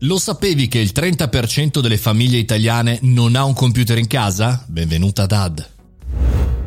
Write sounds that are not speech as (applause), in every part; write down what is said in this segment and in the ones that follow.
Lo sapevi che il 30% delle famiglie italiane non ha un computer in casa? Benvenuta Dad.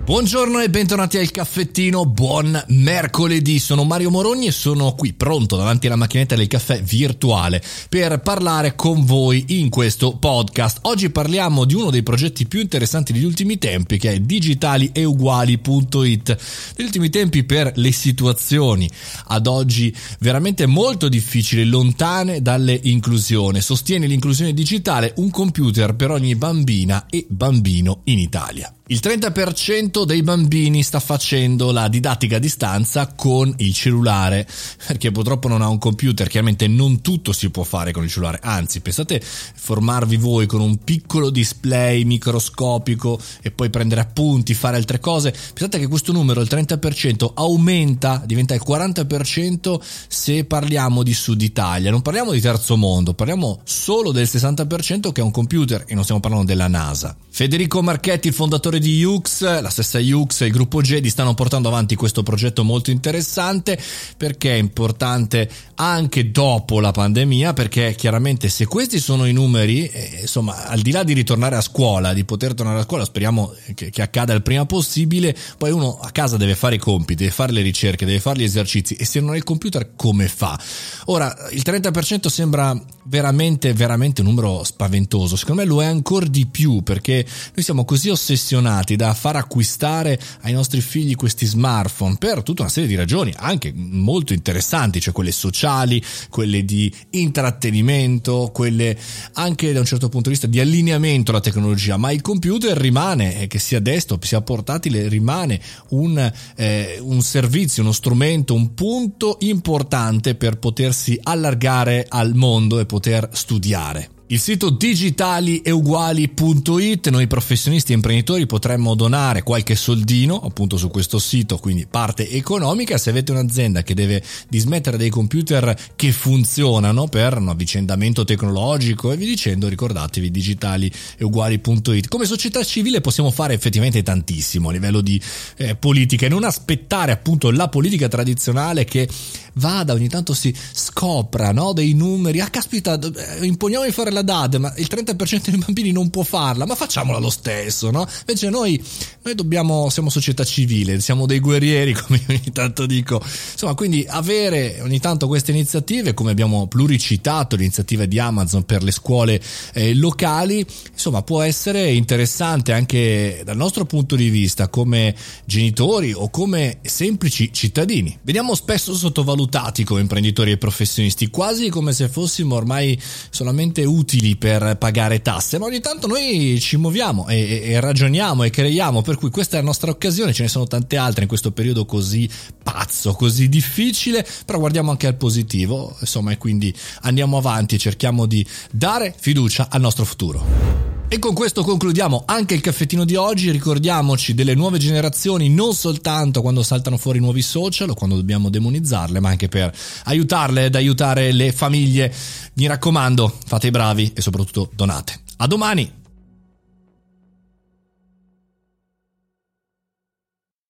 Buongiorno e bentornati al caffettino, buon mercoledì, sono Mario Morogni e sono qui pronto davanti alla macchinetta del caffè virtuale per parlare con voi in questo podcast. Oggi parliamo di uno dei progetti più interessanti degli ultimi tempi che è digitalieuguali.it. Negli ultimi tempi per le situazioni ad oggi veramente molto difficili, lontane dalle inclusioni. Sostiene l'inclusione digitale un computer per ogni bambina e bambino in Italia. Il 30% dei bambini sta facendo la didattica a distanza con il cellulare, perché purtroppo non ha un computer, chiaramente non tutto si può fare con il cellulare, anzi pensate formarvi voi con un piccolo display microscopico e poi prendere appunti, fare altre cose, pensate che questo numero, il 30%, aumenta, diventa il 40% se parliamo di Sud Italia, non parliamo di terzo mondo, parliamo solo del 60% che ha un computer e non stiamo parlando della NASA. Federico Marchetti, il fondatore di Ux, la stessa Ux e il gruppo Jedi stanno portando avanti questo progetto molto interessante perché è importante anche dopo la pandemia perché chiaramente se questi sono i numeri, eh, insomma, al di là di ritornare a scuola, di poter tornare a scuola, speriamo che, che accada il prima possibile, poi uno a casa deve fare i compiti, deve fare le ricerche, deve fare gli esercizi e se non ha il computer come fa? Ora, il 30% sembra veramente, veramente un numero spaventoso, secondo me lo è ancora di più perché noi siamo così ossessionati da far acquistare ai nostri figli questi smartphone per tutta una serie di ragioni, anche molto interessanti, cioè quelle sociali, quelle di intrattenimento, quelle anche da un certo punto di vista di allineamento alla tecnologia, ma il computer rimane, eh, che sia desktop, sia portatile, rimane un, eh, un servizio, uno strumento, un punto importante per potersi allargare al mondo e poter studiare. Il sito digitalieuguali.it, noi professionisti e imprenditori potremmo donare qualche soldino appunto su questo sito, quindi parte economica. Se avete un'azienda che deve dismettere dei computer che funzionano per un avvicendamento tecnologico e vi dicendo, ricordatevi digitalieuguali.it. Come società civile possiamo fare effettivamente tantissimo a livello di eh, politica e non aspettare appunto la politica tradizionale che vada ogni tanto si scopra no, dei numeri. Ah, caspita, eh, imponiamo di fare la DAD, ma il 30% dei bambini non può farla, ma facciamola lo stesso, no? Invece noi, noi dobbiamo, siamo società civile, siamo dei guerrieri, (laughs) come ogni tanto dico. Insomma, quindi avere ogni tanto queste iniziative, come abbiamo pluricitato l'iniziativa di Amazon per le scuole eh, locali, insomma, può essere interessante anche dal nostro punto di vista come genitori o come semplici cittadini. Veniamo spesso sottovalutati come imprenditori e professionisti, quasi come se fossimo ormai solamente utili per pagare tasse, ma ogni tanto noi ci muoviamo e, e, ragioniamo e creiamo, per cui questa è la nostra occasione, ce ne sono tante altre in questo periodo così pazzo, così difficile, però guardiamo anche al positivo, insomma, e quindi andiamo avanti cerchiamo di dare fiducia al nostro futuro. E con questo concludiamo anche il caffettino di oggi. Ricordiamoci delle nuove generazioni non soltanto quando saltano fuori nuovi social o quando dobbiamo demonizzarle, ma anche per aiutarle ad aiutare le famiglie. Mi raccomando, fate i bravi e soprattutto donate. A domani!